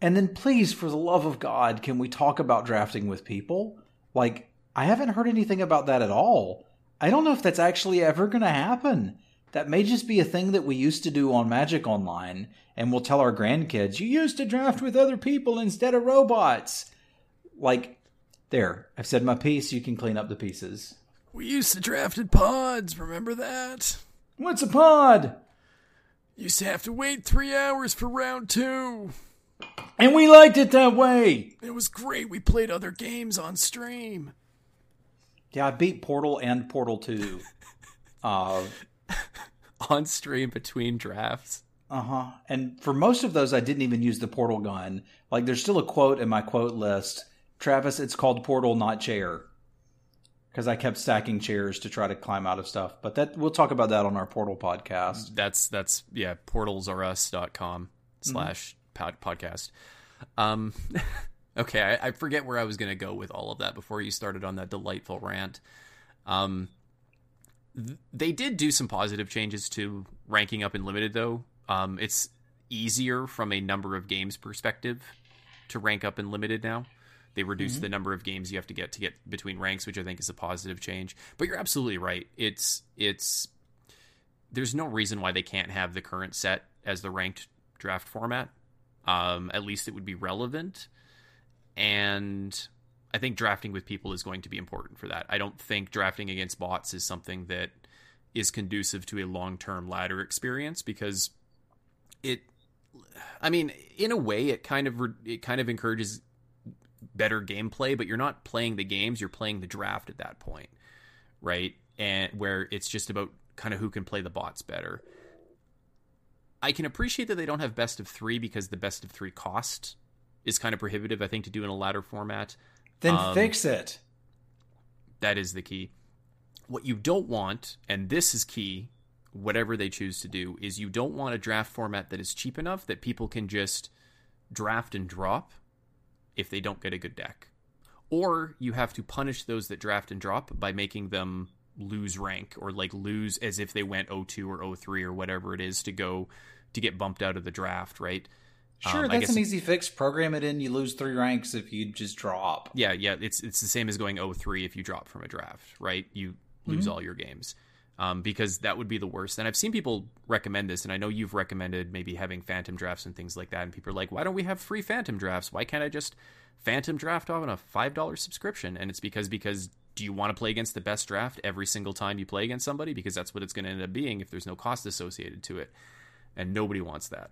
And then please, for the love of God, can we talk about drafting with people? Like, I haven't heard anything about that at all. I don't know if that's actually ever going to happen. That may just be a thing that we used to do on Magic Online, and we'll tell our grandkids, you used to draft with other people instead of robots. Like, there, I've said my piece, you can clean up the pieces. We used to draft in pods. Remember that? What's a pod? Used to have to wait three hours for round two. And we liked it that way. It was great. We played other games on stream. Yeah, I beat Portal and Portal 2. <laughs> Uh, on stream between drafts. Uh huh. And for most of those, I didn't even use the portal gun. Like, there's still a quote in my quote list. Travis, it's called portal, not chair. Because I kept stacking chairs to try to climb out of stuff. But that we'll talk about that on our portal podcast. That's that's yeah, portalsrus.com slash pod, podcast. Um <laughs> okay, I, I forget where I was gonna go with all of that before you started on that delightful rant. Um th- they did do some positive changes to ranking up in limited though. Um it's easier from a number of games perspective to rank up in limited now. They reduced the number of games you have to get to get between ranks, which I think is a positive change. But you're absolutely right. It's it's there's no reason why they can't have the current set as the ranked draft format. Um, at least it would be relevant. And I think drafting with people is going to be important for that. I don't think drafting against bots is something that is conducive to a long term ladder experience because it I mean, in a way, it kind of it kind of encourages better gameplay, but you're not playing the games; you're playing the draft at that point, right? And where it's just about kind of who can play the bots better. I can appreciate that they don't have best of three because the best of three cost is kind of prohibitive. I think to do in a ladder format. Then Um, fix it. That is the key. What you don't want, and this is key, whatever they choose to do, is you don't want a draft format that is cheap enough that people can just draft and drop if they don't get a good deck. Or you have to punish those that draft and drop by making them lose rank or like lose as if they went 02 or 03 or whatever it is to go to get bumped out of the draft, right? Sure, Um, that's an easy fix. Program it in. You lose three ranks if you just drop. Yeah, yeah, it's it's the same as going 03 if you drop from a draft, right? You lose all your games. Um, because that would be the worst. And I've seen people recommend this, and I know you've recommended maybe having phantom drafts and things like that. And people are like, why don't we have free phantom drafts? Why can't I just phantom draft off on a five dollar subscription? And it's because because do you want to play against the best draft every single time you play against somebody? Because that's what it's going to end up being if there's no cost associated to it, and nobody wants that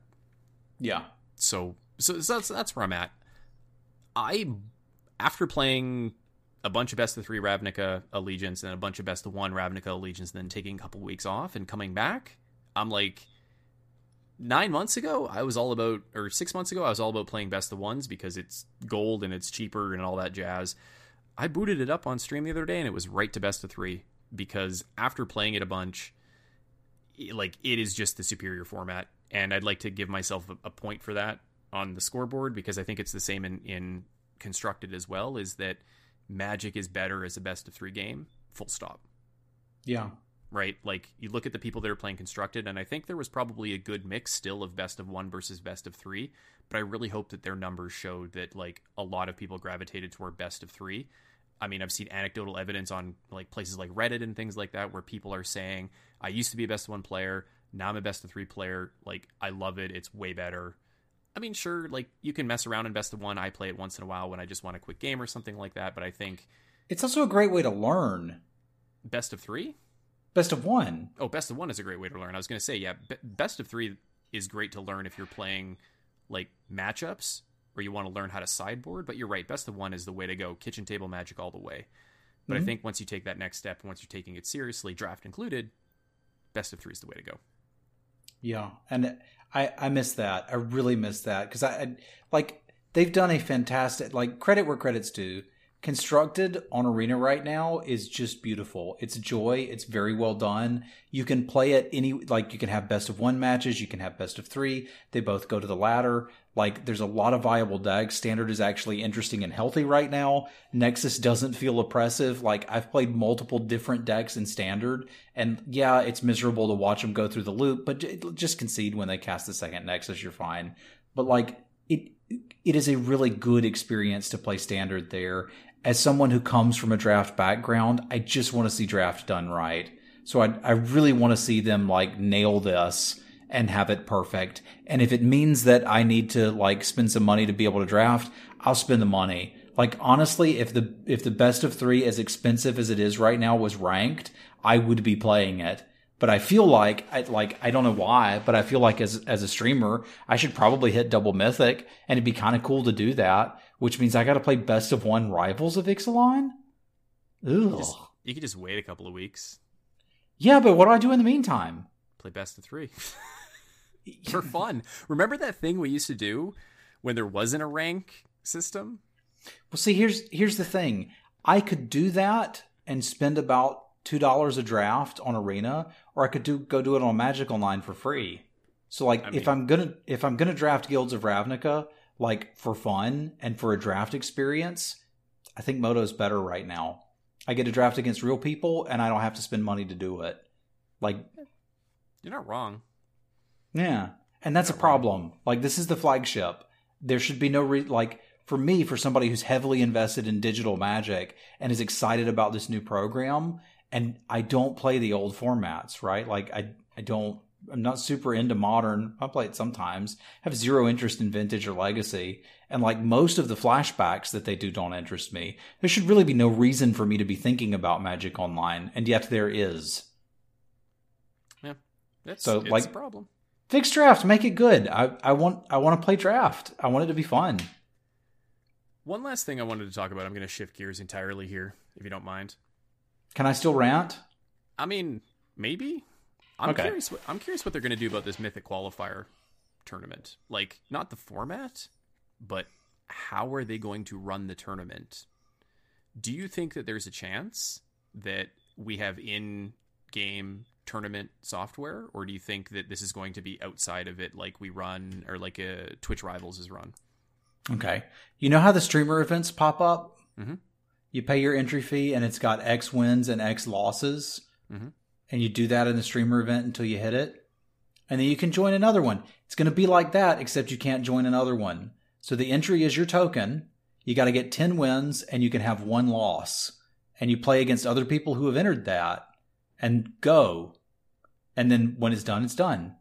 Yeah. so so, so that's that's where I'm at. I after playing a bunch of best of three Ravnica Allegiance and a bunch of best of one Ravnica Allegiance, and then taking a couple weeks off and coming back, I'm like nine months ago I was all about or six months ago I was all about playing best of ones because it's gold and it's cheaper and all that jazz. I booted it up on stream the other day and it was right to best of three because after playing it a bunch, it- like it is just the superior format and i'd like to give myself a, a point for that on the scoreboard because i think it's the same in, in constructed as well is that magic is better as a best of three game full stop Yeah. right like you look at the people that are playing constructed and i think there was probably a good mix still of best of one versus best of three but i really hope that their numbers showed that like a lot of people gravitated toward best of three I mean, I've seen anecdotal evidence on like places like Reddit and things like that where people are saying, "I used to be a best of one player, now I'm a best of three player. Like, I love it. It's way better." I mean, sure, like you can mess around in best of one. I play it once in a while when I just want a quick game or something like that. But I think It's also a great way to learn. best of three. Best of one. Oh, best of one is a great way to learn. I was going to say, yeah, be- best of three is great to learn if you're playing like matchups you want to learn how to sideboard. But you're right, best of one is the way to go. Kitchen table magic all the way. But I mm-hmm. think once you take that next step, once you're taking it seriously, draft included, best of three is the way to go. Yeah, and I I miss that. I really miss that because I, I like they've done a fantastic like credit where credit's due. Constructed on Arena right now is just beautiful. It's joy. It's very well done. You can play it any like you can have best of one matches. You can have best of three. They both go to the ladder. Like there's a lot of viable decks. Standard is actually interesting and healthy right now. Nexus doesn't feel oppressive. Like I've played multiple different decks in Standard, and yeah, it's miserable to watch them go through the loop. But just concede when they cast the second Nexus, you're fine. But like it, it is a really good experience to play Standard there. As someone who comes from a draft background, I just want to see draft done right. So I, I really want to see them like nail this and have it perfect. And if it means that I need to like spend some money to be able to draft, I'll spend the money. Like honestly, if the if the best of 3 as expensive as it is right now was ranked, I would be playing it. But I feel like I like I don't know why, but I feel like as as a streamer, I should probably hit double mythic and it'd be kind of cool to do that, which means I got to play best of 1 rivals of Ixalan. Ugh. Just, you could just wait a couple of weeks. Yeah, but what do I do in the meantime? Play best of three <laughs> <laughs> for fun. Remember that thing we used to do when there wasn't a rank system? Well, see, here's here's the thing. I could do that and spend about two dollars a draft on Arena, or I could do go do it on Magic Online for free. So, like, I if I'm gonna if I'm gonna draft Guilds of Ravnica, like for fun and for a draft experience, I think Modo's better right now. I get to draft against real people, and I don't have to spend money to do it. Like, You're not wrong. Yeah, and that's a problem. Like this is the flagship. There should be no re- like for me for somebody who's heavily invested in digital magic and is excited about this new program and I don't play the old formats, right? Like I I don't I'm not super into modern. I play it sometimes. have zero interest in vintage or legacy. And like most of the flashbacks that they do don't interest me. There should really be no reason for me to be thinking about Magic Online, and yet there is. Yeah, that's So, it's like- a problem. Fix draft, make it good. I, I want I want to play draft. I want it to be fun. One last thing I wanted to talk about. I'm going to shift gears entirely here, if you don't mind. Can I still rant? I mean, maybe. I'm Okay. curious. What, I'm curious what they're going to do about this Mythic qualifier tournament. Like, not the format, but how are they going to run the tournament? Do you think that there's a chance that we have in-game tournament software, or do you think that this is going to be outside of it, like we run, or like a Twitch Rivals is run? Okay. You know how the streamer events pop up? Mhm. You pay your entry fee and it's got X wins and X losses. Mhm. And you do that in the streamer event until you hit it. And then you can join another one. It's going to be like that, except you can't join another one. So the entry is your token. You got to get 10 wins and you can have one loss. And you play against other people who have entered that and go. And then when it's done, it's done.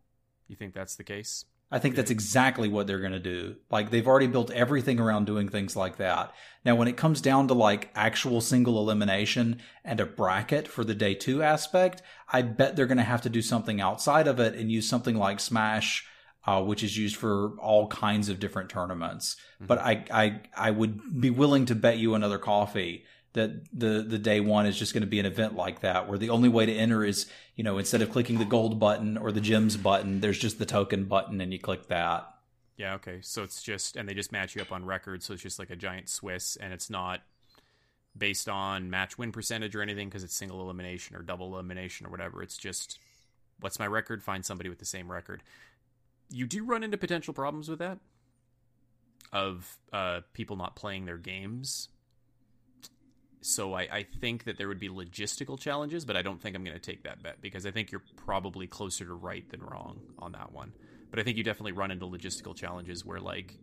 You think that's the case? I think that's exactly what they're going to do. Like they've already built everything around doing things like that. Now, when it comes down to like actual single elimination and a bracket for the day two aspect, I bet they're going to have to do something outside of it and use something like Smash, uh, which is used for all kinds of different tournaments. But I, I, I would be willing to bet you another coffee that the the day one is just going to be an event like that where the only way to enter is you know instead of clicking the gold button or the gems button there's just the token button and you click that Yeah, okay. So it's just and they just match you up on record, so it's just like a giant Swiss and it's not based on match win percentage or anything because it's single elimination or double elimination or whatever. It's just what's my record? Find somebody with the same record. You do run into potential problems with that of uh, people not playing their games. So I, I think that there would be logistical challenges, but I don't think I'm going to take that bet because I think you're probably closer to right than wrong on that one. But I think you definitely run into logistical challenges where like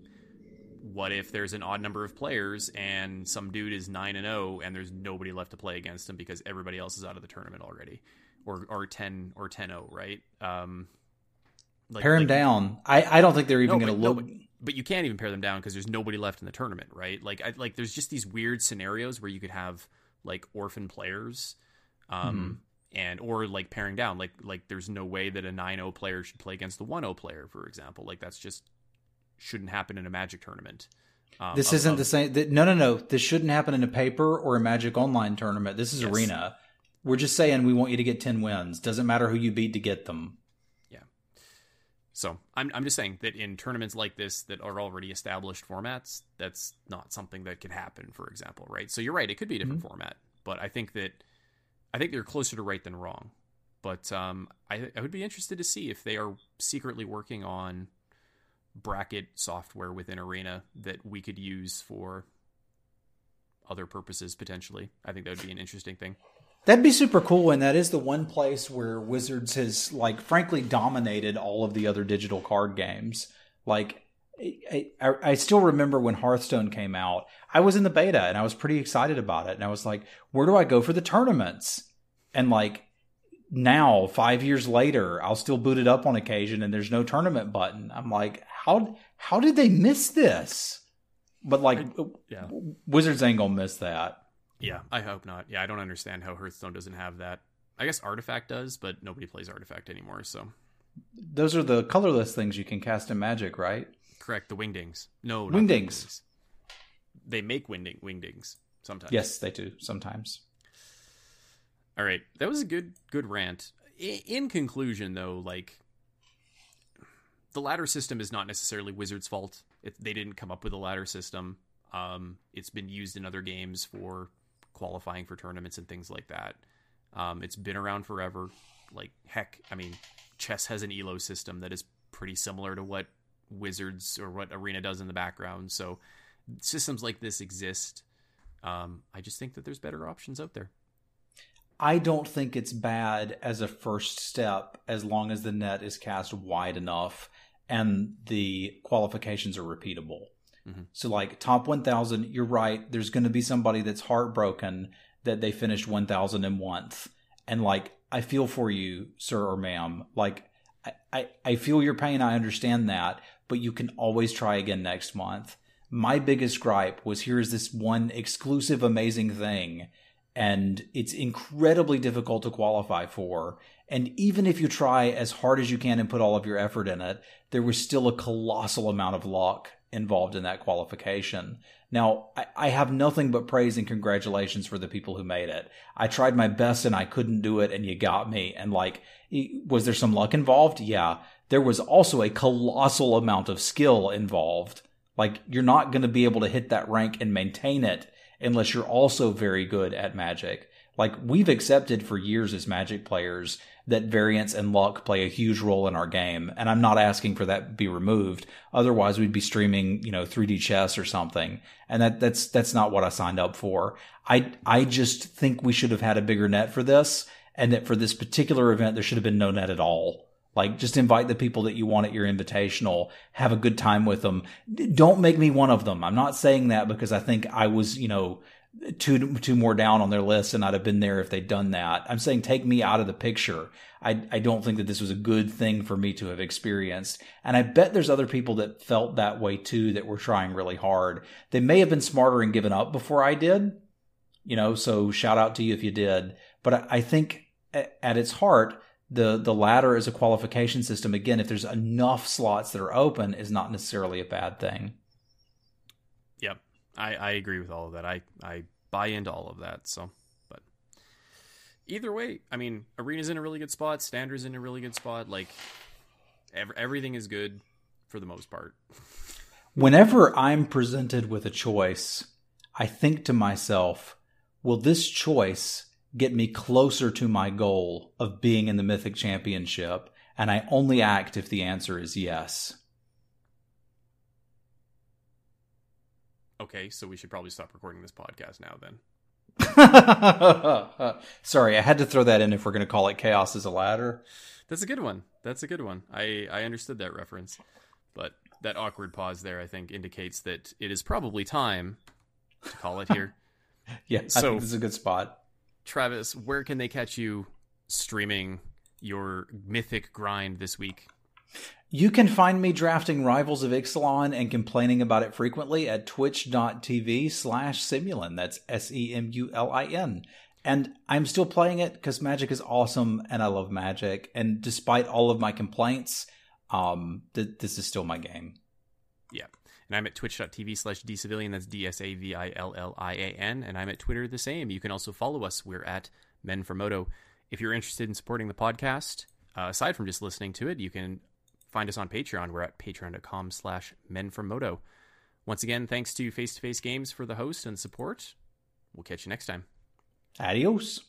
what if there's an odd number of players and some dude is 9 and 0 and there's nobody left to play against him because everybody else is out of the tournament already or or 10 or 10-0, right? Um like, Pare him like- down. I, I don't think they're even no, going to look. no, but, you can't even pair them down because there's nobody left in the tournament, right? Like, I, like there's just these weird scenarios where you could have like orphan players, um, Mm-hmm. and or like pairing down. Like, like there's no way that a 9-0 player should play against the 1-0 player, for example. Like that's just shouldn't happen in a Magic tournament. Um, this of- isn't of- the same. th- No, no, no. This shouldn't happen in a paper or a Magic Online tournament. This is Yes. Arena. We're just saying we want you to get 10 wins. Doesn't matter who you beat to get them. So I'm I'm just saying that in tournaments like this that are already established formats, that's not something that could happen. For example, right? So you're right; it could be a different format, but I think that I think they're closer to right than wrong. But um, I I would be interested to see if they are secretly working on bracket software within Arena that we could use for other purposes potentially. I think that would be an interesting thing. That'd be super cool, and that is the one place where Wizards has, like, frankly dominated all of the other digital card games. Like, I, I, I still remember when Hearthstone came out. I was in the beta and I was pretty excited about it, and I was like, "Where do I go for the tournaments?" And like, now five years later, I'll still boot it up on occasion, and there's no tournament button. I'm like, how how did they miss this? But like, Yeah. Wizards ain't gonna miss that. Yeah, I hope not. Yeah, I don't understand how Hearthstone doesn't have that. I guess Artifact does, but nobody plays Artifact anymore. So Those are the colorless things you can cast in Magic, right? correct the Wingdings. No, not the Wingdings. Wingdings. They make wingding Wingdings sometimes. Yes, they do sometimes. All right, that was a good good rant. in conclusion, though, like the ladder system is not necessarily Wizards' fault. It, they didn't come up with a ladder system. Um, it's been used in other games for qualifying for tournaments and things like that. Um, it's been around forever. Like heck, I mean, chess has an elo system that is pretty similar to what Wizards or what Arena does in the background. So systems like this exist. Um, I just think that there's better options out there. I don't think it's bad as a first step as long as the net is cast wide enough and the qualifications are repeatable. Mm-hmm. So, like top 1000, you're right. There's going to be somebody that's heartbroken that they finished 1000 in month. And, like, I feel for you, sir or ma'am. Like, I, I, I feel your pain. I understand that. But you can always try again next month. My biggest gripe was here's this one exclusive, amazing thing and it's incredibly difficult to qualify for. And even if you try as hard as you can and put all of your effort in it, there was still a colossal amount of luck involved in that qualification. Now, I, I, have nothing but praise and congratulations for the people who made it. I tried my best and I couldn't do it, and you got me. And like, was there some luck involved? Yeah. There was also a colossal amount of skill involved. Like, you're not going to be able to hit that rank and maintain it unless you're also very good at magic. Like we've accepted for years as magic players that variance and luck play a huge role in our game. And I'm not asking for that to be removed. Otherwise we'd be streaming, you know, 3D chess or something. And that, that's, that's not what I signed up for. I, I just think we should have had a bigger net for this and that for this particular event, there should have been no net at all. Like, just invite the people that you want at your invitational. Have a good time with them. Don't make me one of them. I'm not saying that because I think I was, you know, two two more down on their list and I'd have been there if they'd done that. I'm saying take me out of the picture. I I don't think that this was a good thing for me to have experienced. And I bet there's other people that felt that way too that were trying really hard. They may have been smarter and given up before I did. You know, so shout out to you if you did. But I, I think at its heart, the the ladder is a qualification system again if there's enough slots that are open is not necessarily a bad thing i i agree with all of that. I i buy into all of that so but either way i mean arena's in a really good spot standards in a really good spot like ev- everything is good for the most part. Whenever i'm presented with a choice i think to myself will this choice get me closer to my goal of being in the Mythic Championship, and I only act if the answer is yes. Okay, so we should probably stop recording this podcast now then. <laughs> Sorry, I had to throw that in if we're going to call it Chaos as a Ladder. That's a good one. That's a good one. I, I understood that reference. But that awkward pause there, I think, indicates that it is probably time to call it here. <laughs> yeah, so, I think this is a good spot. Travis, where can they catch you streaming your mythic grind this week? You can find me drafting Rivals of Ixalan and complaining about it frequently at twitch.tv slash Semulin. That's S E M U L I N. And I'm still playing it because Magic is awesome and I love Magic. And despite all of my complaints, um, th- this is still my game. Yeah. And I'm at twitch.tv slash dsavilian. That's D S A V I L L I A N. And I'm at Twitter the same. You can also follow us. We're at Men for Modo. If you're interested in supporting the podcast, uh, aside from just listening to it, you can find us on Patreon. We're at patreon.com slash men for modo. Once again, thanks to Face to Face Games for the host and support. We'll catch you next time. Adios.